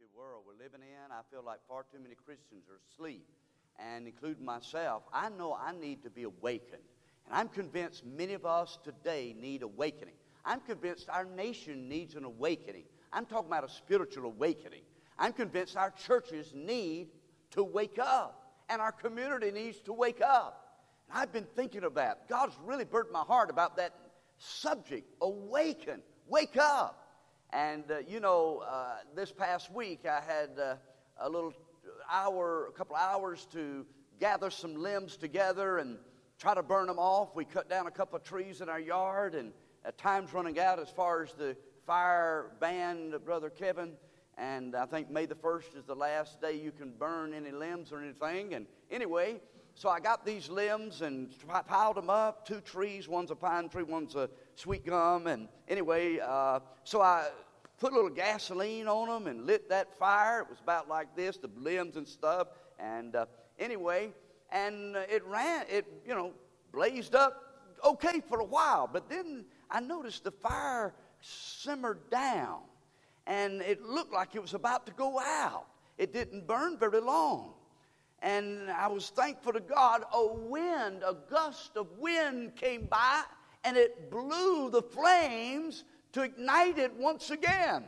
sleepy world we're living in. I feel like far too many Christians are asleep, and including myself. I know I need to be awakened. And I'm convinced many of us today need awakening. I'm convinced our nation needs an awakening. I'm talking about a spiritual awakening. I'm convinced our churches need to wake up, and our community needs to wake up. And I've been thinking that. God's really burdened my heart about that subject awaken, wake up. And, uh, you know, uh, this past week I had uh, a little hour, a couple hours to gather some limbs together and try to burn them off. We cut down a couple of trees in our yard, and at time's running out as far as the fire ban, Brother Kevin. And I think May the 1st is the last day you can burn any limbs or anything. And anyway, so I got these limbs and piled them up. Two trees, one's a pine tree, one's a sweet gum. And anyway, uh, so I put a little gasoline on them and lit that fire. It was about like this, the limbs and stuff. And uh, anyway, and it ran, it, you know, blazed up okay for a while. But then I noticed the fire simmered down and it looked like it was about to go out. It didn't burn very long. And I was thankful to God. A wind, a gust of wind came by and it blew the flames to ignite it once again.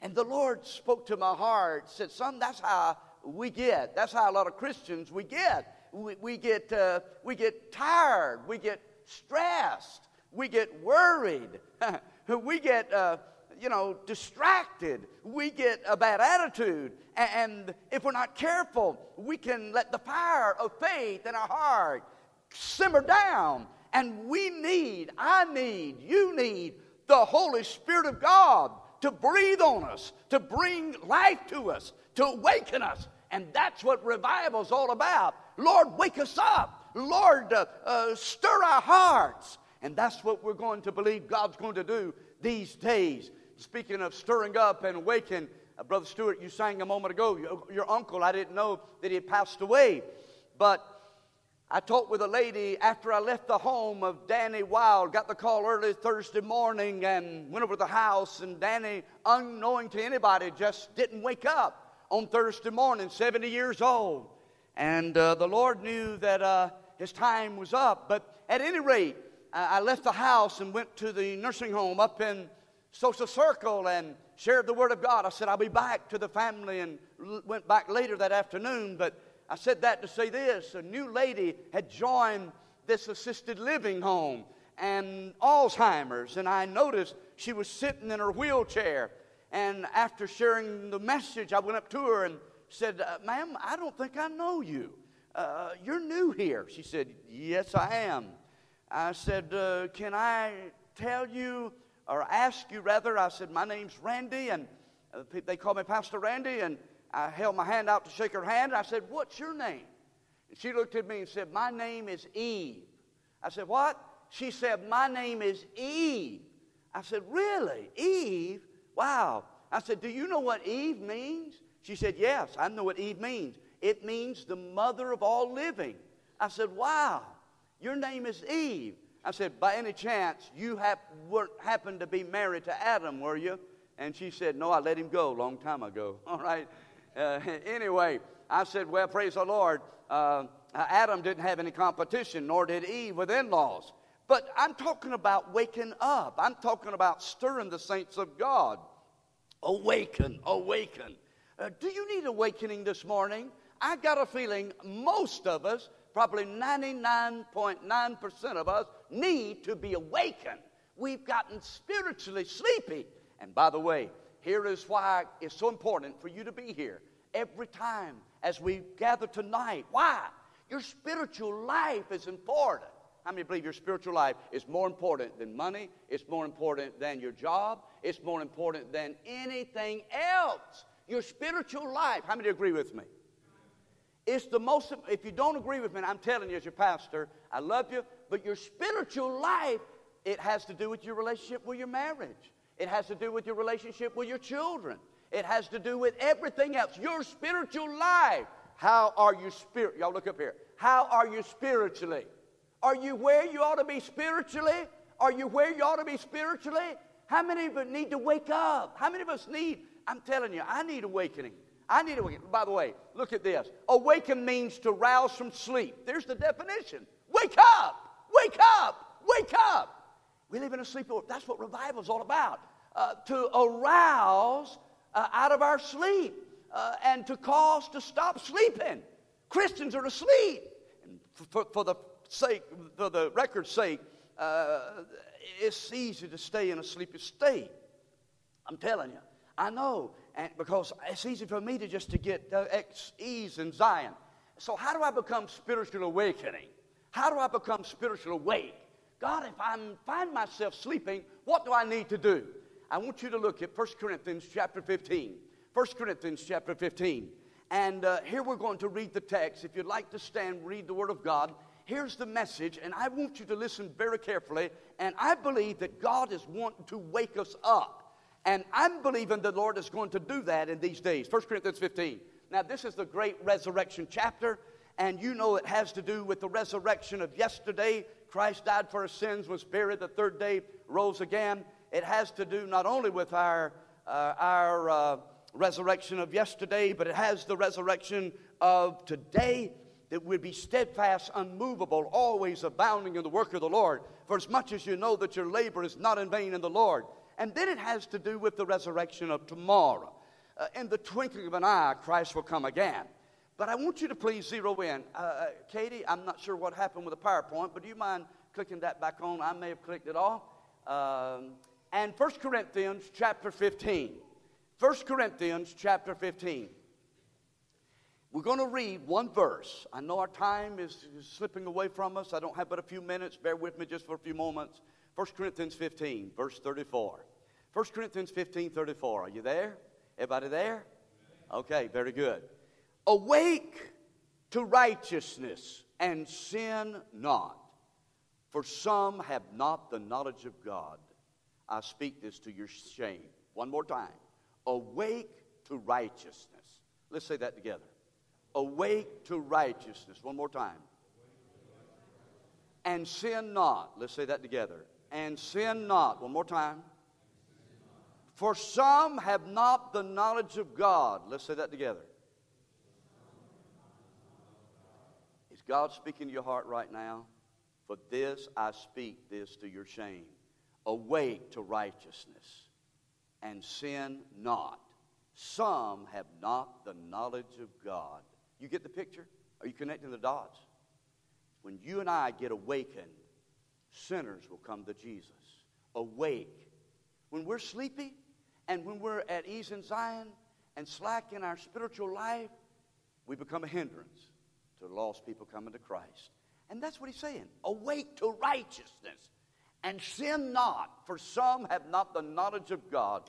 And the Lord spoke to my heart, said, Son, that's how we get. That's how a lot of Christians we get. We, we get, uh, we get tired. We get stressed. We get worried. we get, uh, you know, distracted. We get a bad attitude. And if we're not careful, we can let the fire of faith in our heart simmer down. And we need, I need, you need the Holy Spirit of God to breathe on us, to bring life to us, to awaken us. And that's what revival is all about. Lord, wake us up. Lord, uh, uh, stir our hearts. And that's what we're going to believe God's going to do these days. Speaking of stirring up and awakening, uh, Brother Stewart, you sang a moment ago, your, your uncle, I didn't know that he had passed away. But I talked with a lady after I left the home of Danny Wild, got the call early Thursday morning and went over to the house. And Danny, unknowing to anybody, just didn't wake up on Thursday morning, 70 years old. And uh, the Lord knew that uh, his time was up. But at any rate, I left the house and went to the nursing home up in social circle and shared the word of God. I said, I'll be back to the family and went back later that afternoon. But I said that to say this a new lady had joined this assisted living home and Alzheimer's. And I noticed she was sitting in her wheelchair. And after sharing the message, I went up to her and said, uh, Ma'am, I don't think I know you. Uh, you're new here. She said, Yes, I am. I said, uh, Can I tell you or ask you rather, I said, My name's Randy, and uh, they call me Pastor Randy, and I held my hand out to shake her hand. and I said, What's your name? And she looked at me and said, My name is Eve. I said, What? She said, My name is Eve. I said, Really? Eve? Wow. I said, Do you know what Eve means? She said, Yes, I know what Eve means. It means the mother of all living. I said, Wow, your name is Eve. I said, by any chance, you hap- happened to be married to Adam, were you? And she said, no, I let him go a long time ago. All right. Uh, anyway, I said, well, praise the Lord. Uh, Adam didn't have any competition, nor did Eve with in laws. But I'm talking about waking up. I'm talking about stirring the saints of God. Awaken, awaken. Uh, do you need awakening this morning? I got a feeling most of us probably 99.9% of us need to be awakened. We've gotten spiritually sleepy. And by the way, here is why it's so important for you to be here every time as we gather tonight. Why? Your spiritual life is important. How many believe your spiritual life is more important than money? It's more important than your job? It's more important than anything else. Your spiritual life. How many agree with me? It's the most, if you don't agree with me, I'm telling you as your pastor, I love you, but your spiritual life, it has to do with your relationship with your marriage. It has to do with your relationship with your children. It has to do with everything else. Your spiritual life. How are you spirit? Y'all look up here. How are you spiritually? Are you where you ought to be spiritually? Are you where you ought to be spiritually? How many of us need to wake up? How many of us need I'm telling you, I need awakening. I need awakening. By the way, look at this. Awaken means to rouse from sleep. There's the definition. Wake up! Wake up! Wake up! We live in a sleep. world. That's what revival is all about. Uh, to arouse uh, out of our sleep uh, and to cause to stop sleeping. Christians are asleep. And for, for the sake, for the record's sake, uh, it's easy to stay in a sleepy state. I'm telling you. I know, and because it's easy for me to just to get uh, ease in Zion. So how do I become spiritual awakening? How do I become spiritual awake? God, if I find myself sleeping, what do I need to do? I want you to look at 1 Corinthians chapter 15. 1 Corinthians chapter 15. And uh, here we're going to read the text. If you'd like to stand, read the Word of God. Here's the message, and I want you to listen very carefully. And I believe that God is wanting to wake us up. And I'm believing the Lord is going to do that in these days. 1 Corinthians 15. Now, this is the great resurrection chapter, and you know it has to do with the resurrection of yesterday. Christ died for our sins, was buried the third day, rose again. It has to do not only with our, uh, our uh, resurrection of yesterday, but it has the resurrection of today that we'd be steadfast, unmovable, always abounding in the work of the Lord, for as much as you know that your labor is not in vain in the Lord. And then it has to do with the resurrection of tomorrow. Uh, in the twinkling of an eye, Christ will come again. But I want you to please zero in. Uh, uh Katie, I'm not sure what happened with the PowerPoint, but do you mind clicking that back on? I may have clicked it off. Um, and 1 Corinthians chapter 15. 1 Corinthians chapter 15. We're going to read one verse. I know our time is, is, slipping away from us. I don't have but a few minutes. Bear with me just for a few moments. 1 Corinthians 15, verse 34. 1 Corinthians 15, 34. Are you there? Everybody there? Okay, very good. Awake to righteousness and sin not, for some have not the knowledge of God. I speak this to your shame. One more time awake to righteousness. Let's say that together. Awake to righteousness. One more time. And sin not. Let's say that together. And sin not. One more time. For some have not the knowledge of God. Let's say that together. Is God speaking to your heart right now? For this I speak this to your shame. Awake to righteousness and sin not. Some have not the knowledge of God. You get the picture? Are you connecting the dots? When you and I get awakened, sinners will come to Jesus. Awake. When we're sleepy and when we're at ease in Zion and slack in our spiritual life, we become a hindrance to lost people coming to Christ. And that's what he's saying. Awake to righteousness and sin not, for some have not the knowledge of God.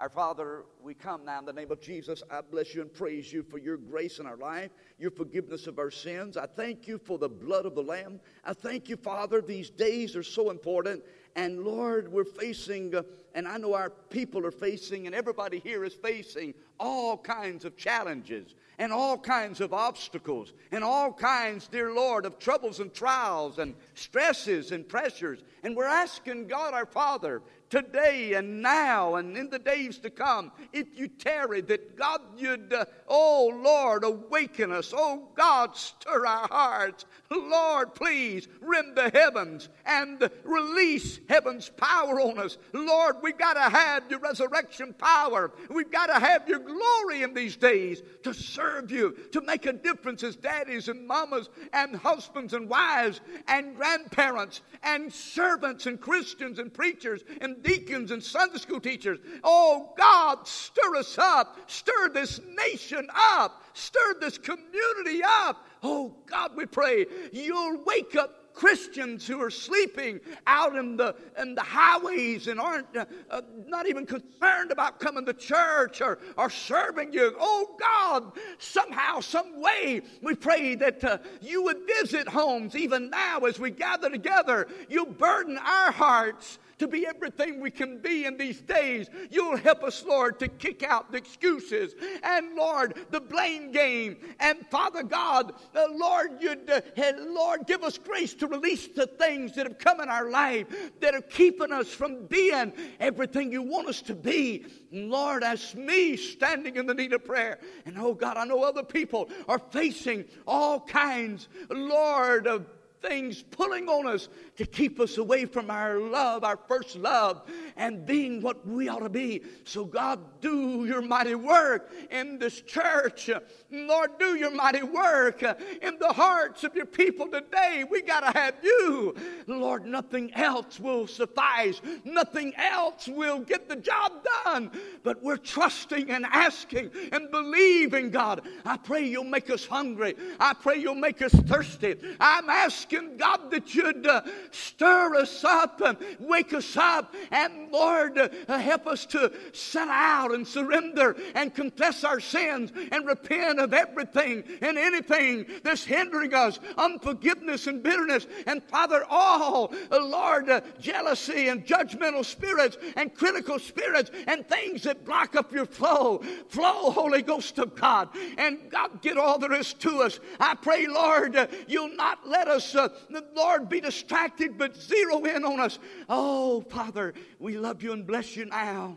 Our Father, we come now in the name of Jesus. I bless you and praise you for your grace in our life, your forgiveness of our sins. I thank you for the blood of the Lamb. I thank you, Father, these days are so important. And Lord, we're facing, uh, and I know our people are facing, and everybody here is facing all kinds of challenges and all kinds of obstacles and all kinds, dear Lord, of troubles and trials and stresses and pressures. And we're asking God our Father today and now and in the days to come, if you tarry, that God, you'd, uh, oh Lord, awaken us. Oh God, stir our hearts. Lord, please rend the heavens and release heaven's power on us. Lord, we've got to have your resurrection power. We've got to have your glory in these days to serve you, to make a difference as daddies and mamas and husbands and wives and grandparents and servants and Christians and preachers and deacons and Sunday school teachers. Oh God, stir us up, stir this nation up, stir this community up. Oh God, we pray you'll wake up Christians who are sleeping out in the, in the highways and aren't uh, uh, not even concerned about coming to church or, or serving you. Oh God, somehow, some way, we pray that uh, you would visit homes even now as we gather together. You burden our hearts to be everything we can be in these days. You'll help us, Lord, to kick out the excuses and, Lord, the blame game. And Father God, uh, Lord, you'd, uh, Lord, give us grace to release the things that have come in our life that are keeping us from being everything you want us to be. Lord, as me standing in the need of prayer, and oh God, I know other people are facing all kinds, Lord, of things pulling on us to keep us away from our love, our first love, and being what we ought to be. So, God, do your mighty work in this church. Lord, do your mighty work in the hearts of your people today. We got to have you. Lord, nothing else will suffice, nothing else will get the job done. But we're trusting and asking and believing, God. I pray you'll make us hungry. I pray you'll make us thirsty. I'm asking, God, that you'd uh, stir us up and wake us up. And Lord, uh, help us to set out and surrender and confess our sins and repent of everything and anything that's hindering us unforgiveness and bitterness. And Father, all, uh, Lord, uh, jealousy and judgmental spirits and critical spirits and things that block up your flow. Flow, Holy Ghost of God. And God, get all there is to us. I pray, Lord, uh, you'll not let us, uh, Lord, be distracted but zero in on us. Oh, Father, we love you and bless you now.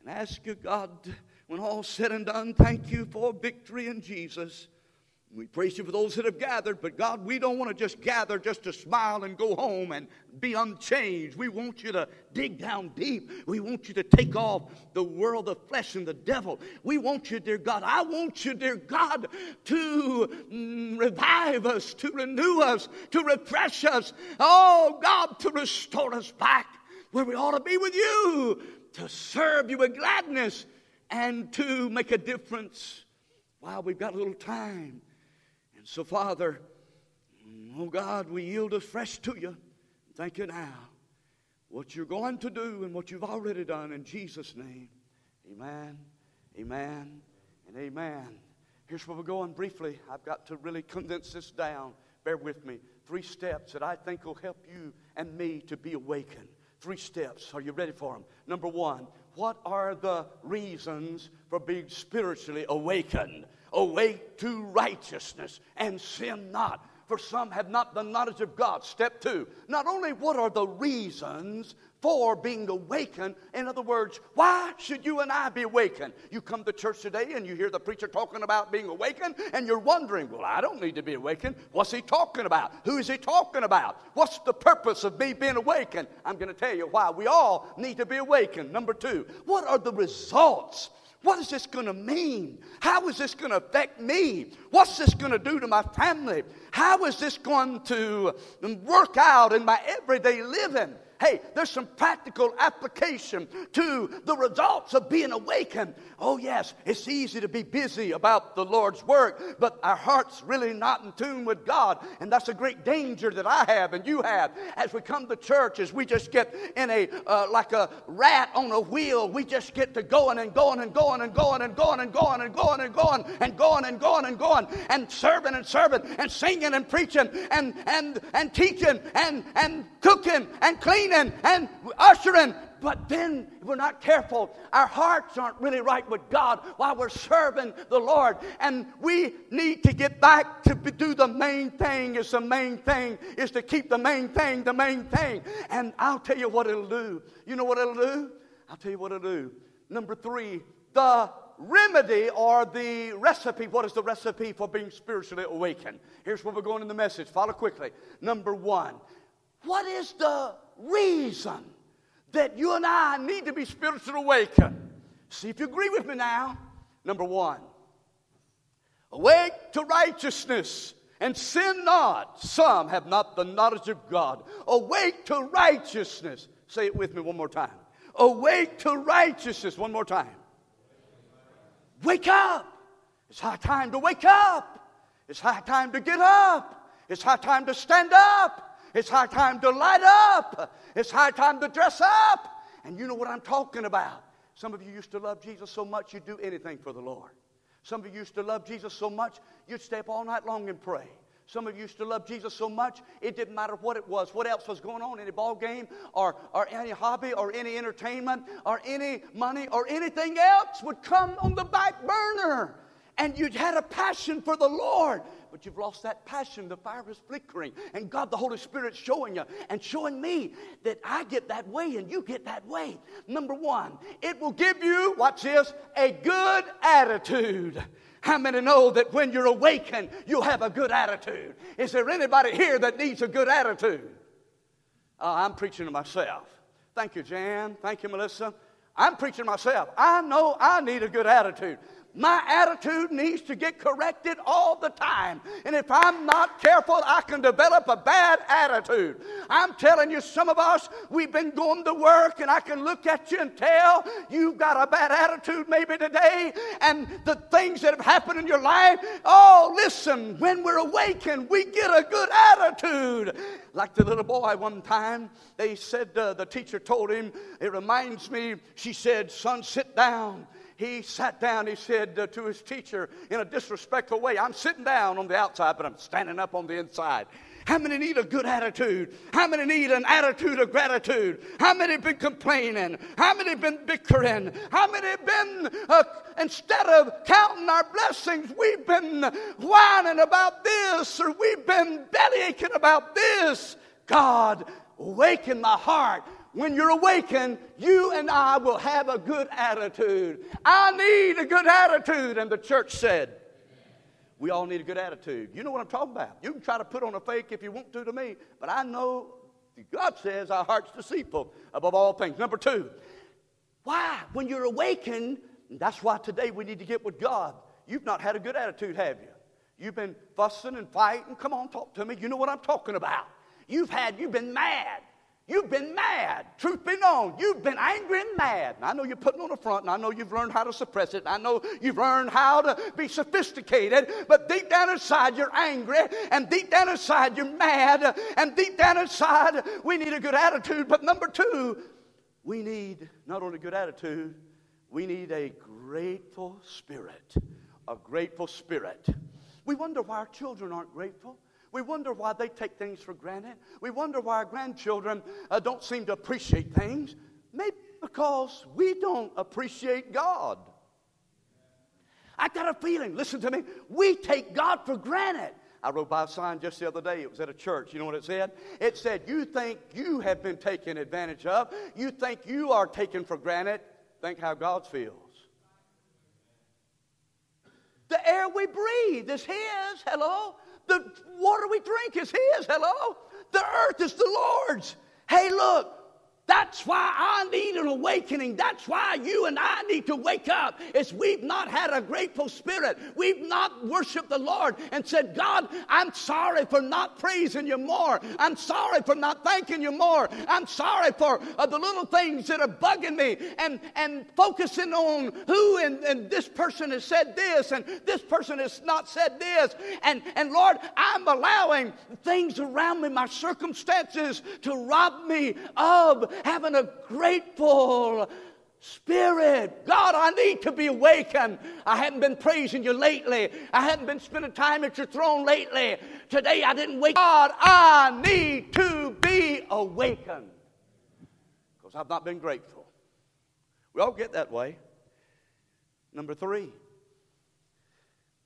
And ask you, God, when all's said and done, thank you for victory in Jesus. We praise you for those that have gathered, but God, we don't want to just gather just to smile and go home and be unchanged. We want you to dig down deep. We want you to take off the world of flesh and the devil. We want you, dear God. I want you, dear God, to mm, revive us, to renew us, to refresh us. Oh, God, to restore us back where we ought to be with you, to serve you with gladness, and to make a difference while we've got a little time. And so, Father, oh God, we yield afresh to you. Thank you now. What you're going to do and what you've already done in Jesus' name. Amen, amen, and amen. Here's where we're going briefly. I've got to really condense this down. Bear with me. Three steps that I think will help you and me to be awakened. Three steps. Are you ready for them? Number one, what are the reasons for being spiritually awakened? awake to righteousness and sin not. For some have not the knowledge of God. Step two, not only what are the reasons for being awakened. In other words, why should you and I be awakened? You come to church today and you hear the preacher talking about being awakened, and you're wondering, well, I don't need to be awakened. What's he talking about? Who is he talking about? What's the purpose of me being awakened? I'm going to tell you why we all need to be awakened. Number two, what are the results what is this going to mean? How is this going to affect me? What's this going to do to my family? How is this going to work out in my everyday living? Hey, there's some practical application to the results of being awakened. Oh, yes, it's easy to be busy about the Lord's work, but our heart's really not in tune with God. And that's a great danger that I have and you have. As we come to church, as we just get in a, uh, like a rat on a wheel, we just get to going and going and going and going and going and going and going and going and going and going and going and serving and serving and singing and preaching and, and, and teaching and, and cooking and cleaning cleaning and ushering. But then, we're not careful, our hearts aren't really right with God while we're serving the Lord. And we need to get back to do the main thing. Is the main thing is to keep the main thing the main thing. And I'll tell you what it'll do. You know what it'll do? I'll tell you what it'll do. Number three, the remedy or the recipe. What is the recipe for being spiritually awakened? Here's where we're going in the message. Follow quickly. Number one, what is the reason that you and I need to be spiritually awakened. See if you agree with me now. Number one, awake to righteousness and sin not. Some have not the knowledge of God. Awake to righteousness. Say it with me one more time. Awake to righteousness. One more time. Wake up. It's high time to wake up. It's high time to get up. It's high time to stand up. It's high time to light up. It's high time to dress up. And you know what I'm talking about. Some of you used to love Jesus so much you'd do anything for the Lord. Some of you used to love Jesus so much you'd stay up all night long and pray. Some of you used to love Jesus so much, it didn't matter what it was, what else was going on, any ball game or, or any hobby or any entertainment or any money or anything else would come on the back burner. And you had a passion for the Lord, but you've lost that passion. The fire is flickering, and God, the Holy Spirit, showing you and showing me that I get that way and you get that way. Number one, it will give you, watch this, a good attitude. How many know that when you're awakened, you'll have a good attitude? Is there anybody here that needs a good attitude? Uh, I'm preaching to myself. Thank you, Jan. Thank you, Melissa. I'm preaching to myself. I know I need a good attitude. My attitude needs to get corrected all the time. And if I'm not careful, I can develop a bad attitude. I'm telling you, some of us, we've been going to work, and I can look at you and tell you've got a bad attitude maybe today, and the things that have happened in your life. Oh, listen, when we're awakened, we get a good attitude. Like the little boy one time, they said, uh, the teacher told him, it reminds me, she said, Son, sit down he sat down, he said uh, to his teacher in a disrespectful way, I'm sitting down on the outside, but I'm standing up on the inside. How many need a good attitude? How many need an attitude of gratitude? How many have been complaining? How many have been bickering? How many have been, uh, instead of counting our blessings, we've been whining about this or we've been bellyaching about this? God, awaken my heart when you're awakened, you and I will have a good attitude. I need a good attitude. And the church said, We all need a good attitude. You know what I'm talking about. You can try to put on a fake if you want to to me, but I know God says our heart's deceitful above all things. Number two, why? When you're awakened, that's why today we need to get with God. You've not had a good attitude, have you? You've been fussing and fighting. Come on, talk to me. You know what I'm talking about. You've had, you've been mad. You've been mad. Truth be known, you've been angry and mad. And I know you're putting on the front, and I know you've learned how to suppress it. And I know you've learned how to be sophisticated, but deep down inside you're angry, and deep down inside you're mad, and deep down inside we need a good attitude. But number two, we need not only a good attitude, we need a grateful spirit. A grateful spirit. We wonder why our children aren't grateful. We wonder why they take things for granted. We wonder why our grandchildren uh, don't seem to appreciate things. Maybe because we don't appreciate God. I got a feeling, listen to me, we take God for granted. I rode by a sign just the other day. It was at a church. You know what it said? It said, You think you have been taken advantage of. You think you are taken for granted. Think how God feels. The air we breathe is His. Hello? The water we drink is His. Hello? The earth is the Lord's. Hey, look, that's why I need an awakening. That's why you and I need to wake up. It's we've not had a grateful spirit. We've not worshiped the Lord and said, God, I'm sorry for not praising you more. I'm sorry for not thanking you more. I'm sorry for uh, the little things that are bugging me and, and focusing on who and, and this person has said this and this person has not said this. And, and Lord, I'm allowing things around me, my circumstances, to rob me of having a grateful spirit. God, I need to be awakened. I haven't been praising you lately. I haven't been spending time at your throne lately. Today I didn't wake. God, I need to be awakened because I've not been grateful. We all get that way. Number three,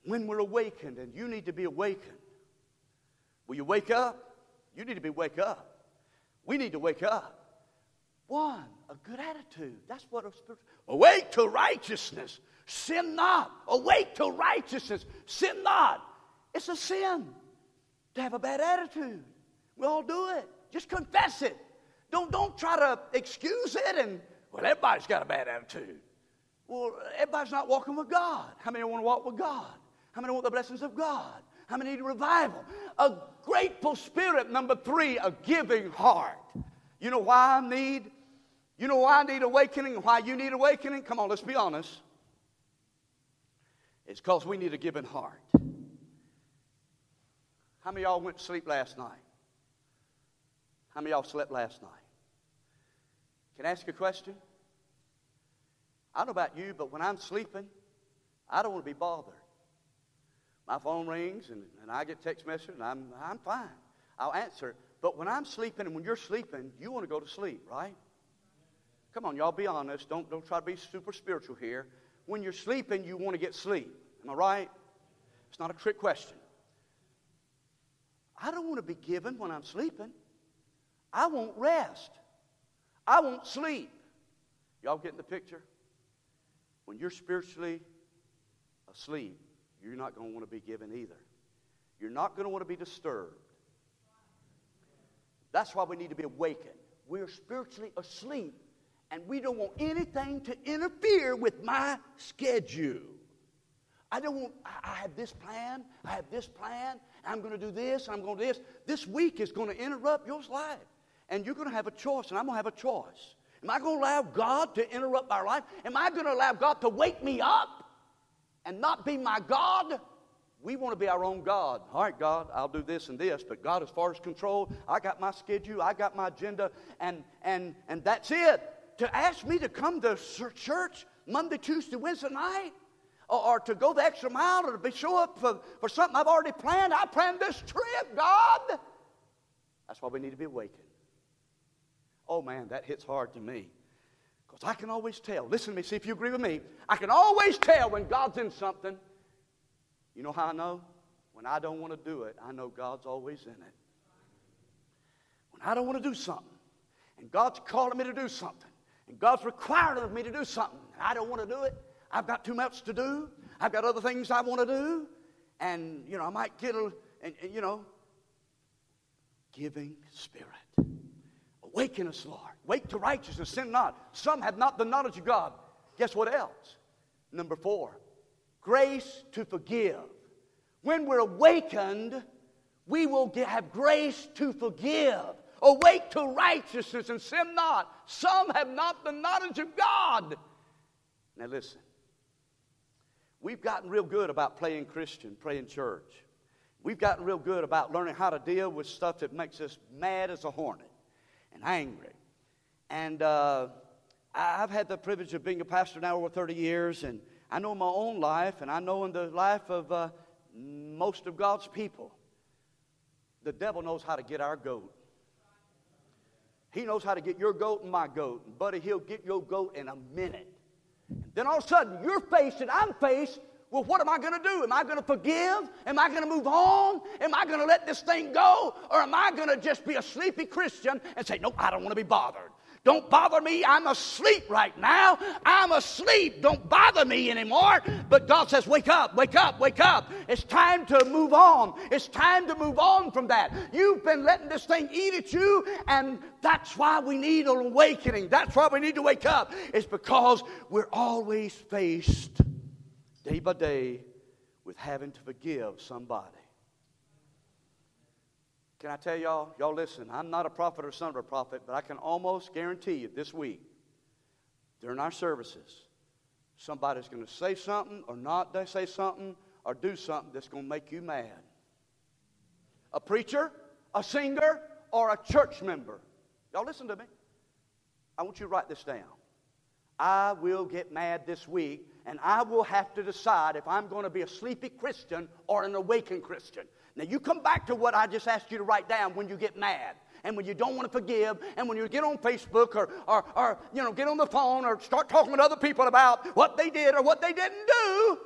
when we're awakened, and you need to be awakened, will you wake up? You need to be wake up. We need to wake up. One, a good attitude. That's what a spirit. Awake to righteousness. Sin not. Awake to righteousness. Sin not. It's a sin to have a bad attitude. We all do it. Just confess it. Don't, don't try to excuse it and, well, everybody's got a bad attitude. Well, everybody's not walking with God. How many want to walk with God? How many want the blessings of God? How many need revival? A grateful spirit. Number three, a giving heart. You know why I need? You know why I need awakening and why you need awakening? Come on, let's be honest. It's because we need a given heart. How many y'all went to sleep last night? How many y'all slept last night? Can I ask a question? I don't know about you, but when I'm sleeping, I don't want to be bothered. My phone rings and, and I get text message and I'm, I'm fine. I'll answer. But when I'm sleeping and when you're sleeping, you want to go to sleep, right? Come on, y'all, be honest. Don't, don't try to be super spiritual here. When you're sleeping, you want to get sleep. Am I right? It's not a trick question. I don't want to be given when I'm sleeping. I won't rest. I won't sleep. Y'all getting the picture? When you're spiritually asleep, you're not going to want to be given either. You're not going to want to be disturbed. That's why we need to be awakened. We're spiritually asleep, and we don't want anything to interfere with my schedule. I don't want, I have this plan, I have this plan, I'm going to do this, I'm going to do this. This week is going to interrupt your life. And you're going to have a choice, and I'm going to have a choice. Am I going to allow God to interrupt my life? Am I going to allow God to wake me up and not be my God? We want to be our own God. All right, God, I'll do this and this, but God, as far as control, I got my schedule, I got my agenda, and and and that's it. To ask me to come to church Monday, Tuesday, Wednesday night, or, or to go the extra mile, or to be show up for, for something I've already planned. I planned this trip, God. That's why we need to be awakened. Oh man, that hits hard to me. Because I can always tell. Listen to me, see if you agree with me. I can always tell when God's in something you know how I know? When I don't want to do it, I know God's always in it. When I don't want to do something, and God's calling me to do something, and God's requiring of me to do something, I don't want to do it, I've got too much to do, I've got other things I want to do, and, you know, I might get a, and, and you know, giving spirit. Awaken us, Lord. Wake to righteousness, sin not. Some have not the knowledge of God. Guess what else? Number four, grace to forgive. When we're awakened, we will have grace to forgive. Awake to righteousness and sin not. Some have not the knowledge of God. Now listen. We've gotten real good about playing Christian, playing church. We've gotten real good about learning how to deal with stuff that makes us mad as a hornet and angry. And uh, I've had the privilege of being a pastor now over 30 years, and I know my own life, and I know in the life of uh, most of God's people, the devil knows how to get our goat. He knows how to get your goat and my goat. And buddy, he'll get your goat in a minute. And then all of a sudden, you're faced and I'm faced well, what am I going to do? Am I going to forgive? Am I going to move on? Am I going to let this thing go? Or am I going to just be a sleepy Christian and say, nope, I don't want to be bothered? Don't bother me. I'm asleep right now. I'm asleep. Don't bother me anymore. But God says, Wake up, wake up, wake up. It's time to move on. It's time to move on from that. You've been letting this thing eat at you, and that's why we need an awakening. That's why we need to wake up. It's because we're always faced day by day with having to forgive somebody. Can I tell y'all? Y'all listen, I'm not a prophet or son of a prophet, but I can almost guarantee you this week, during our services, somebody's going to say something or not they say something or do something that's going to make you mad. A preacher, a singer, or a church member. Y'all listen to me. I want you to write this down. I will get mad this week, and I will have to decide if I'm going to be a sleepy Christian or an awakened Christian. Now, you come back to what I just asked you to write down when you get mad and when you don't want to forgive and when you get on Facebook or, or, or, you know, get on the phone or start talking with other people about what they did or what they didn't do,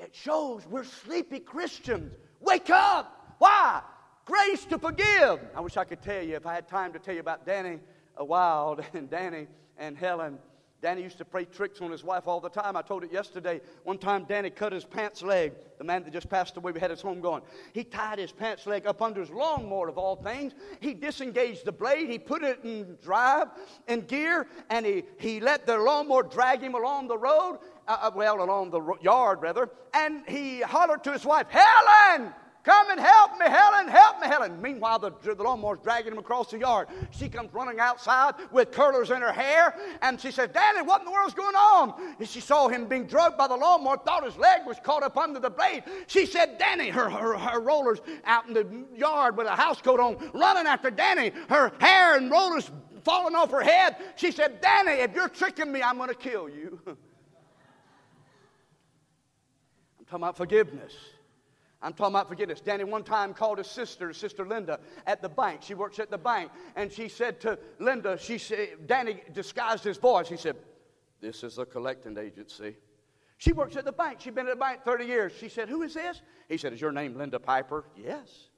it shows we're sleepy Christians. Wake up. Why? Grace to forgive. I wish I could tell you if I had time to tell you about Danny Wild and Danny and Helen Danny used to play tricks on his wife all the time. I told it yesterday. One time, Danny cut his pants leg. The man that just passed away, we had his home going. He tied his pants leg up under his lawnmower, of all things. He disengaged the blade. He put it in drive, in gear, and he, he let the lawnmower drag him along the road, uh, uh well, along the yard, rather. And he hollered to his wife, Helen! Come and help me, Helen, help me, Helen. Meanwhile, the, the lawnmower's dragging him across the yard. She comes running outside with curlers in her hair, and she says, Danny, what in the world's going on? And she saw him being drugged by the lawnmower, thought his leg was caught up under the blade. She said, Danny, her, her, her rollers out in the yard with a house coat on, running after Danny, her hair and rollers falling off her head. She said, Danny, if you're tricking me, I'm going to kill you. I'm talking about forgiveness. I'm talking about forgiveness. Danny one time called his sister, Sister Linda, at the bank. She works at the bank. And she said to Linda, she said, Danny disguised his voice. He said, This is a collecting agency. She works at the bank. She's been at the bank 30 years. She said, Who is this? He said, Is your name Linda Piper? Yes.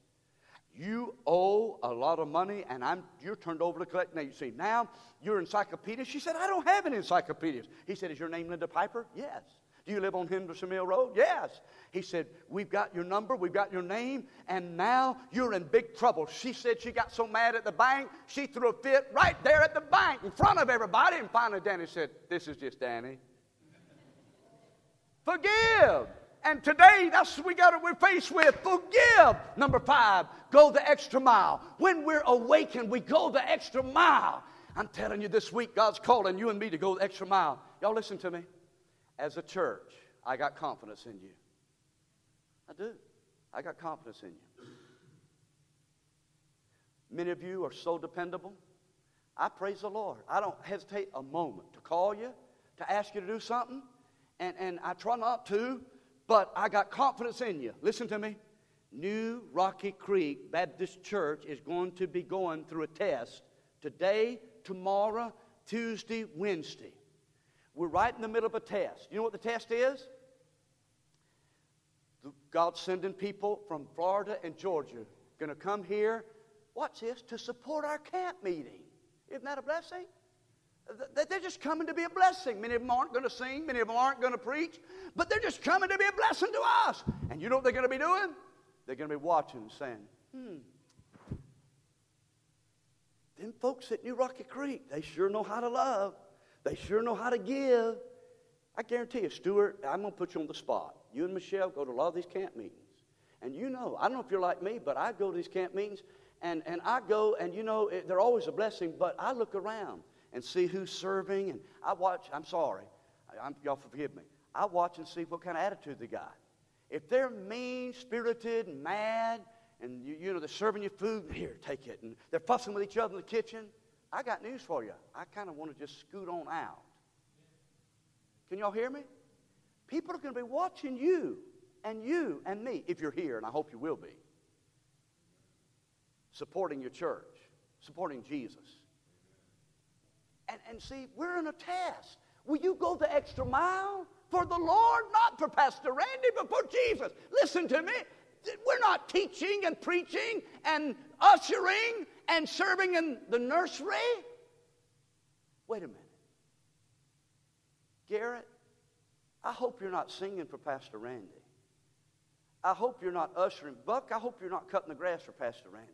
You owe a lot of money, and I'm, you're turned over to collecting agency. Now you're encyclopedia. She said, I don't have an encyclopedia. He said, Is your name Linda Piper? Yes. Do you live on Henderson Mill Road? Yes. He said, We've got your number, we've got your name, and now you're in big trouble. She said she got so mad at the bank, she threw a fit right there at the bank in front of everybody. And finally, Danny said, This is just Danny. Forgive. And today, that's what we got we're faced with. Forgive. Number five, go the extra mile. When we're awakened, we go the extra mile. I'm telling you this week, God's calling you and me to go the extra mile. Y'all listen to me. As a church, I got confidence in you. I do. I got confidence in you. Many of you are so dependable. I praise the Lord. I don't hesitate a moment to call you, to ask you to do something, and, and I try not to, but I got confidence in you. Listen to me. New Rocky Creek Baptist Church is going to be going through a test today, tomorrow, Tuesday, Wednesday. We're right in the middle of a test. You know what the test is? God's sending people from Florida and Georgia going to come here, watch this, to support our camp meeting. Isn't that a blessing? They're just coming to be a blessing. Many of them aren't going to sing, many of them aren't going to preach, but they're just coming to be a blessing to us. And you know what they're going to be doing? They're going to be watching and saying, hmm, them folks at New Rocky Creek, they sure know how to love. They sure know how to give. I guarantee you, Stuart, I'm going to put you on the spot. You and Michelle go to a lot of these camp meetings. And you know, I don't know if you're like me, but I go to these camp meetings and, and I go, and you know, they're always a blessing, but I look around and see who's serving. And I watch, I'm sorry, I'm, y'all forgive me. I watch and see what kind of attitude they got. If they're mean spirited and mad, and you, you know, they're serving you food, here, take it, and they're fussing with each other in the kitchen, I got news for you. I kind of want to just scoot on out. Can y'all hear me? People are going to be watching you and you and me, if you're here, and I hope you will be, supporting your church, supporting Jesus. And, and see, we're in a test. Will you go the extra mile for the Lord? Not for Pastor Randy, but for Jesus. Listen to me. We're not teaching and preaching and ushering and serving in the nursery. Wait a minute. Garrett, I hope you're not singing for Pastor Randy. I hope you're not ushering. Buck, I hope you're not cutting the grass for Pastor Randy.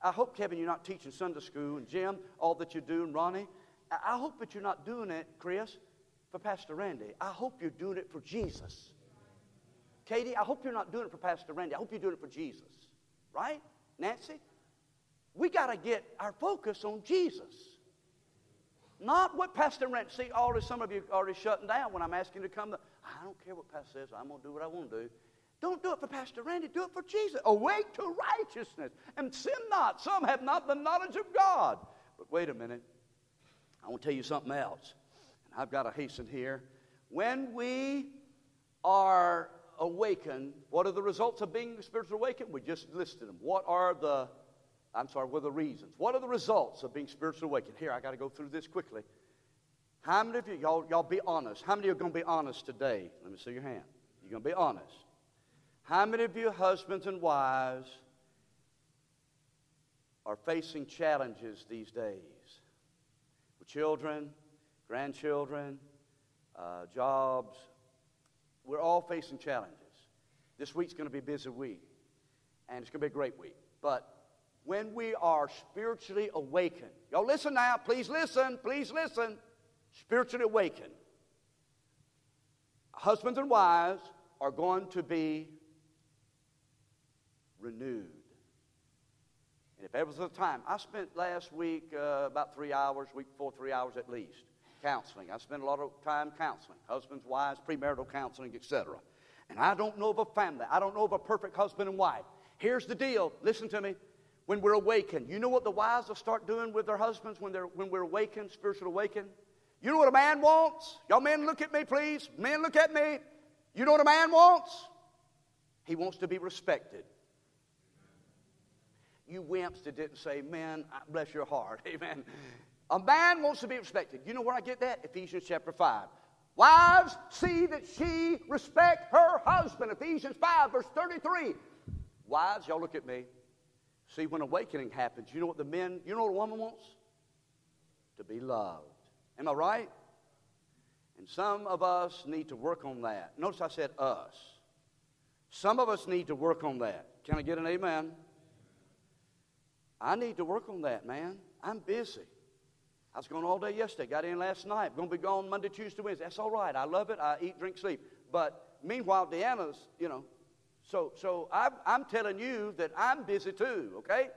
I hope, Kevin, you're not teaching Sunday school. And Jim, all that you're doing, Ronnie, I hope that you're not doing it, Chris, for Pastor Randy. I hope you're doing it for Jesus. Katie, I hope you're not doing it for Pastor Randy. I hope you're doing it for Jesus. Right? Nancy? We got to get our focus on Jesus. Not what Pastor Randy. See, already some of you are already shutting down when I'm asking you to come. To, I don't care what Pastor says. I'm going to do what I want to do. Don't do it for Pastor Randy. Do it for Jesus. Awake to righteousness and sin not. Some have not the knowledge of God. But wait a minute. I want to tell you something else. And I've got to hasten here. When we are awakened, what are the results of being spiritually awakened? We just listed them. What are the, I'm sorry, what are the reasons? What are the results of being spiritually awakened? Here, I got to go through this quickly. How many of you, y'all, y'all be honest? How many of you are going to be honest today? Let me see your hand. You're going to be honest. How many of you, husbands and wives, are facing challenges these days? with children, grandchildren, uh, jobs. We're all facing challenges. This week's going to be a busy week, and it's going to be a great week. But when we are spiritually awakened, y'all listen now, please listen, please listen. Spiritually awakened, husbands and wives are going to be renewed. And if ever was a time, I spent last week uh, about three hours, week before three hours at least, counseling. I spent a lot of time counseling, husbands, wives, premarital counseling, etc. And I don't know of a family, I don't know of a perfect husband and wife. Here's the deal. Listen to me. When we're awakened, you know what the wives will start doing with their husbands when, they're, when we're awakened, spiritual awakened? You know what a man wants? Y'all men, look at me, please. Men, look at me. You know what a man wants? He wants to be respected. You wimps that didn't say, man, bless your heart. Amen. A man wants to be respected. You know where I get that? Ephesians chapter 5. Wives, see that she respect her husband. Ephesians 5, verse 33. Wives, y'all look at me. See, when awakening happens, you know what the men, you know what a woman wants? To be loved. Am I right? And some of us need to work on that. Notice I said us. Some of us need to work on that. Can I get an amen? I need to work on that, man. I'm busy. I was gone all day yesterday. Got in last night. To be gone Monday, Tuesday, Wednesday. That's all right. I love it. I eat, drink, sleep. But meanwhile, Deanna's, you know, so so I'm, I'm telling you that I'm busy too. Okay,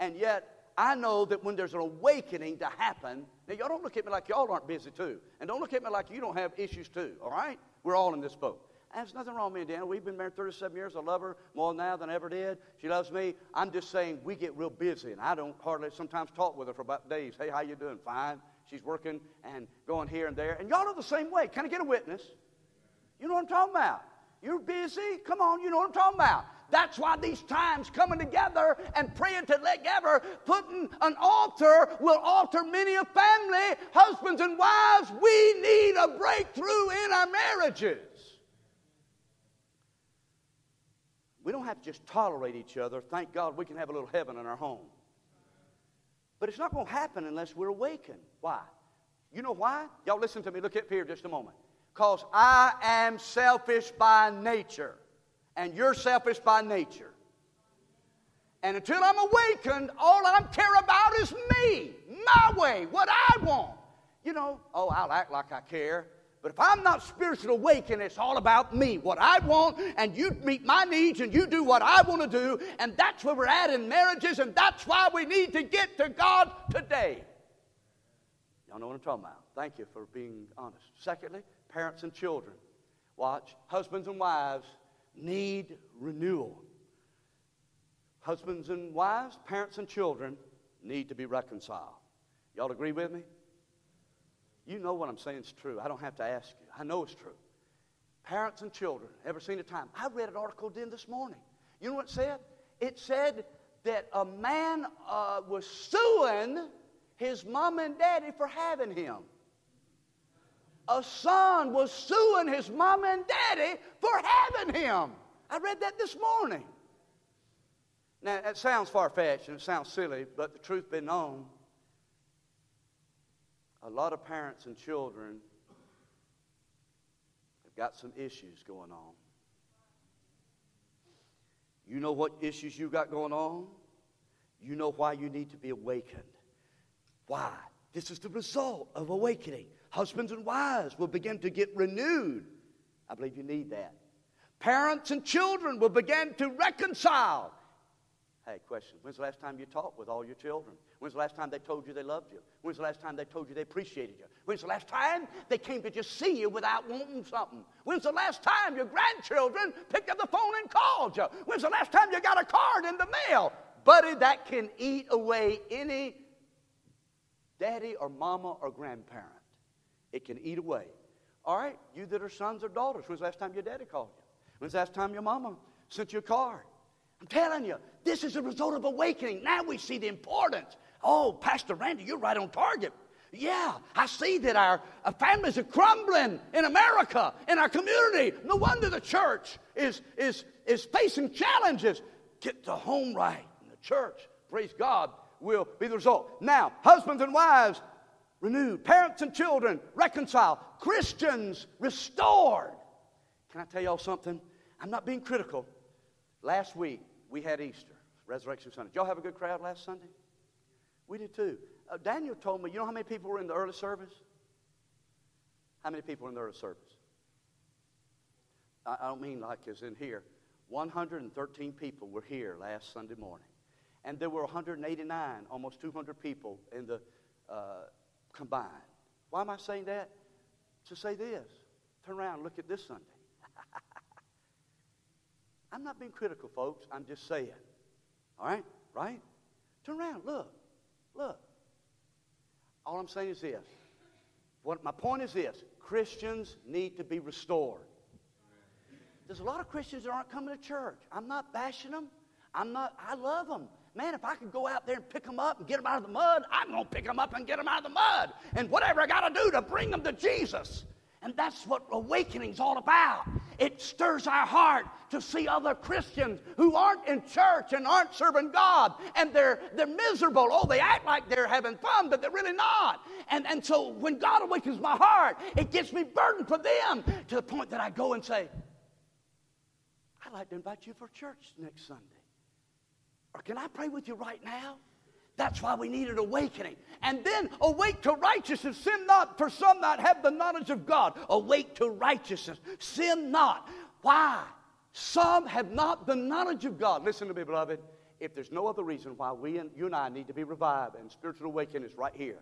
and yet I know that when there's an awakening to happen, now y'all don't look at me like y'all aren't busy too, and don't look at me like you don't have issues too. All right, we're all in this boat. And there's nothing wrong with me and Deanna. We've been married 37 years. I love her more now than I ever did. She loves me. I'm just saying we get real busy, and I don't hardly sometimes talk with her for about days. Hey, how you doing? Fine. She's working and going here and there. And y'all are the same way. Can I get a witness? You know what I'm talking about? You're busy? Come on, you know what I'm talking about. That's why these times coming together and praying together, putting an altar will alter many a family. Husbands and wives, we need a breakthrough in our marriages. We don't have to just tolerate each other. Thank God we can have a little heaven in our home. But it's not going to happen unless we're awakened. Why? You know why? Y'all listen to me. Look up here just a moment. Because I am selfish by nature, and you're selfish by nature. And until I'm awakened, all I care about is me, my way, what I want. You know, oh, I'll act like I care. But if I'm not spiritually awakened, it's all about me, what I want, and you meet my needs and you do what I want to do. And that's where we're at in marriages, and that's why we need to get to God today. Y'all know what I'm talking about. Thank you for being honest. Secondly, parents and children. Watch, husbands and wives need renewal. Husbands and wives, parents and children need to be reconciled. Y'all agree with me? You know what I'm saying is true. I don't have to ask you. I know it's true. Parents and children, ever seen a time? I read an article then this morning. You know what it said? It said that a man uh, was suing his mom and daddy for having him. A son was suing his mom and daddy for having him. I read that this morning. Now, that sounds far fetched and it sounds silly, but the truth be known, a lot of parents and children have got some issues going on. You know what issues you got going on? You know why you need to be awakened. Why? This is the result of awakening. Husbands and wives will begin to get renewed. I believe you need that. Parents and children will begin to reconcile. Hey, question. When's the last time you talked with all your children? When's the last time they told you they loved you? When's the last time they told you they appreciated you? When's the last time they came to just see you without wanting something? When's the last time your grandchildren picked up the phone and called you? When's the last time you got a card in the mail? Buddy, that can eat away any daddy or mama or grandparent. It can eat away. All right, you that are sons or daughters, when's the last time your daddy called you? When's the last time your mama sent you a card? I'm telling you, this is a result of awakening. Now we see the importance. Oh, Pastor Randy, you're right on target. Yeah, I see that our, our, families are crumbling in America, in our community. No wonder the church is, is, is facing challenges. Get the home right. And the church, praise God, will be the result. Now, husbands and wives renewed, parents and children reconciled, Christians restored. Can I tell y'all something? I'm not being critical. Last week, we had Easter, Resurrection Sunday. Did y'all have a good crowd last Sunday? We did too. Uh, Daniel told me, you know how many people were in the early service? How many people were in the early service? I, I don't mean like as in here. 113 people were here last Sunday morning. And there were 189, almost 200 people in the uh, combined. Why am I saying that? To say this. Turn around look at this Sunday. I'm not being critical, folks. I'm just saying. All right? Right? Turn around. Look. Look. All I'm saying is this. What my point is this Christians need to be restored. There's a lot of Christians that aren't coming to church. I'm not bashing them. I'm not, I love them. Man, if I could go out there and pick them up and get them out of the mud, I'm going to pick them up and get them out of the mud. And whatever I got to do to bring them to Jesus. And that's what awakening's all about. It stirs our heart to see other Christians who aren't in church and aren't serving God and they're, they're miserable. Oh, they act like they're having fun, but they're really not. And, and so when God awakens my heart, it gets me burdened for them to the point that I go and say, I'd like to invite you for church next Sunday. Or can I pray with you right now? That's why we need an awakening. And then awake to righteousness. Sin not, for some that have the knowledge of God. Awake to righteousness. Sin not. Why? Some have not the knowledge of God. Listen to me, beloved. If there's no other reason why we and you and I need to be revived and spiritual awakening is right here.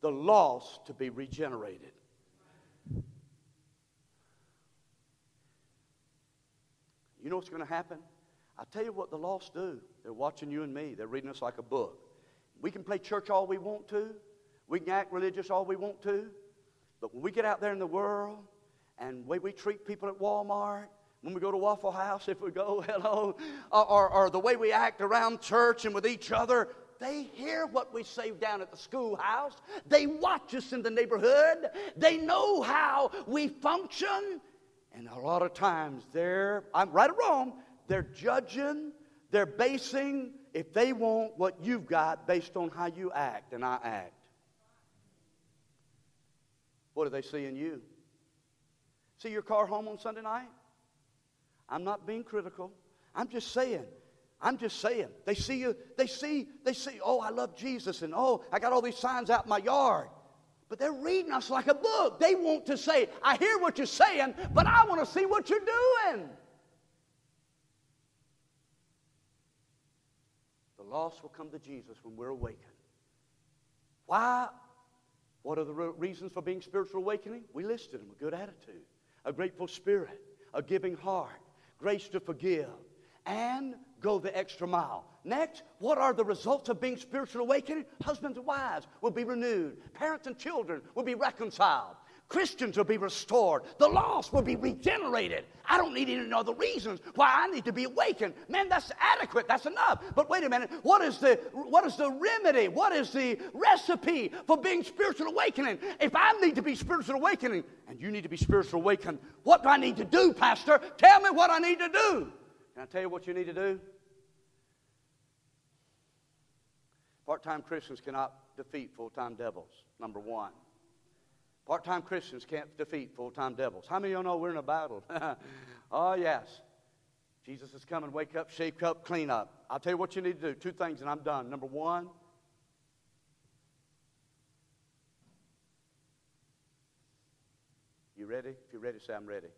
The lost to be regenerated. You know what's going to happen? I'll tell you what the lost do. They're watching you and me. They're reading us like a book. We can play church all we want to. We can act religious all we want to. But when we get out there in the world and the way we treat people at Walmart, when we go to Waffle House, if we go, hello, or, or, or the way we act around church and with each other, they hear what we say down at the schoolhouse. They watch us in the neighborhood. They know how we function. And a lot of times they're, I'm right or wrong, they're judging, they're basing if they want what you've got based on how you act and I act. What do they see in you? See your car home on Sunday night? I'm not being critical. I'm just saying. I'm just saying. They see you, they see, they see, oh, I love Jesus, and oh, I got all these signs out in my yard. But they're reading us like a book. They want to say, I hear what you're saying, but I want to see what you're doing. Lost will come to Jesus when we're awakened. Why? What are the reasons for being spiritual awakening? We listed them a good attitude, a grateful spirit, a giving heart, grace to forgive, and go the extra mile. Next, what are the results of being spiritual awakening? Husbands and wives will be renewed, parents and children will be reconciled, Christians will be restored. The lost will be regenerated. I don't need any other reasons why I need to be awakened. Man, that's adequate. That's enough. But wait a minute. What is the what is the remedy? What is the recipe for being spiritual awakening? If I need to be spiritual awakening and you need to be spiritual awakened, what do I need to do, Pastor? Tell me what I need to do. Can I tell you what you need to do? Part-time Christians cannot defeat full-time devils. Number one. Part time Christians can't defeat full time devils. How many of you know we're in a battle? oh, yes. Jesus is coming. Wake up, shake up, clean up. I'll tell you what you need to do. Two things, and I'm done. Number one, you ready? If you're ready, say, I'm ready.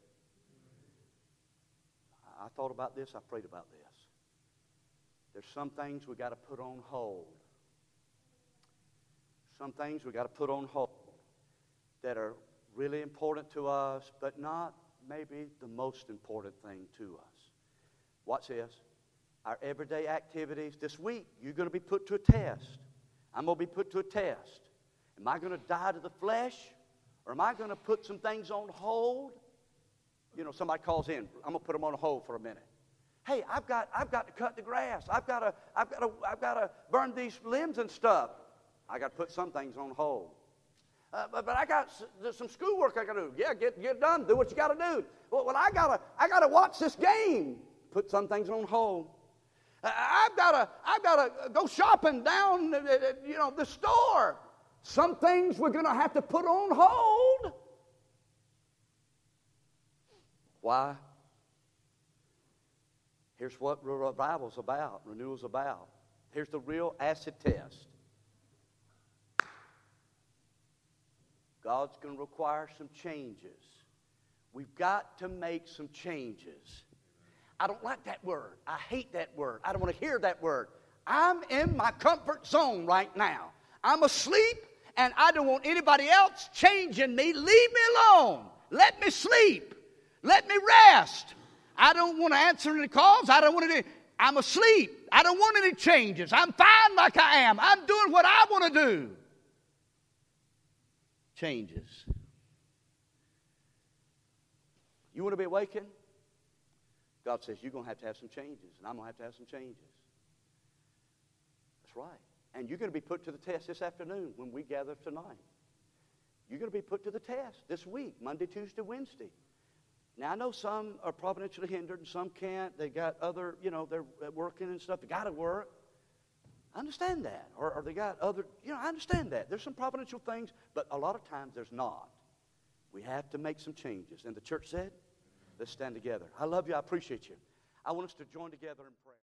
I thought about this, I prayed about this. There's some things we got to put on hold. Some things we got to put on hold that are really important to us, but not maybe the most important thing to us. Watch this. Our everyday activities. This week, you're going to be put to a test. I'm going to be put to a test. Am I going to die to the flesh? Or am I going to put some things on hold? You know, somebody calls in. I'm going to put them on hold for a minute. Hey, I've got, I've got to cut the grass. I've got to, I've got to, I've got to burn these limbs and stuff. I got to put some things on hold. Uh, but, but I got s- some schoolwork I got to do. Yeah, get, get done. Do what you got to do. Well, well I got to I gotta watch this game. Put some things on hold. Uh, I've got to I've got to go shopping down, uh, uh, you know, the store. Some things we're going to have to put on hold. Why? Here's what revival's about, renewal's about. Here's the real acid test. God's going to require some changes. We've got to make some changes. I don't like that word. I hate that word. I don't want to hear that word. I'm in my comfort zone right now. I'm asleep and I don't want anybody else changing me. Leave me alone. Let me sleep. Let me rest. I don't want to answer any calls. I don't want to do. I'm asleep. I don't want any changes. I'm fine like I am. I'm doing what I want to do changes. You want to be awakened? God says, You're going to have to have some changes, and I'm going to have to have some changes. That's right. And you're going to be put to the test this afternoon when we gather tonight. You're going to be put to the test this week, Monday, Tuesday, Wednesday. Now, I know some are providentially hindered and some can't. They got other, you know, they're working and stuff. They got to work. I understand that. Or, or they got other, you know, I understand that. There's some providential things, but a lot of times there's not. We have to make some changes. And the church said, let's stand together. I love you. I appreciate you. I want us to join together in prayer.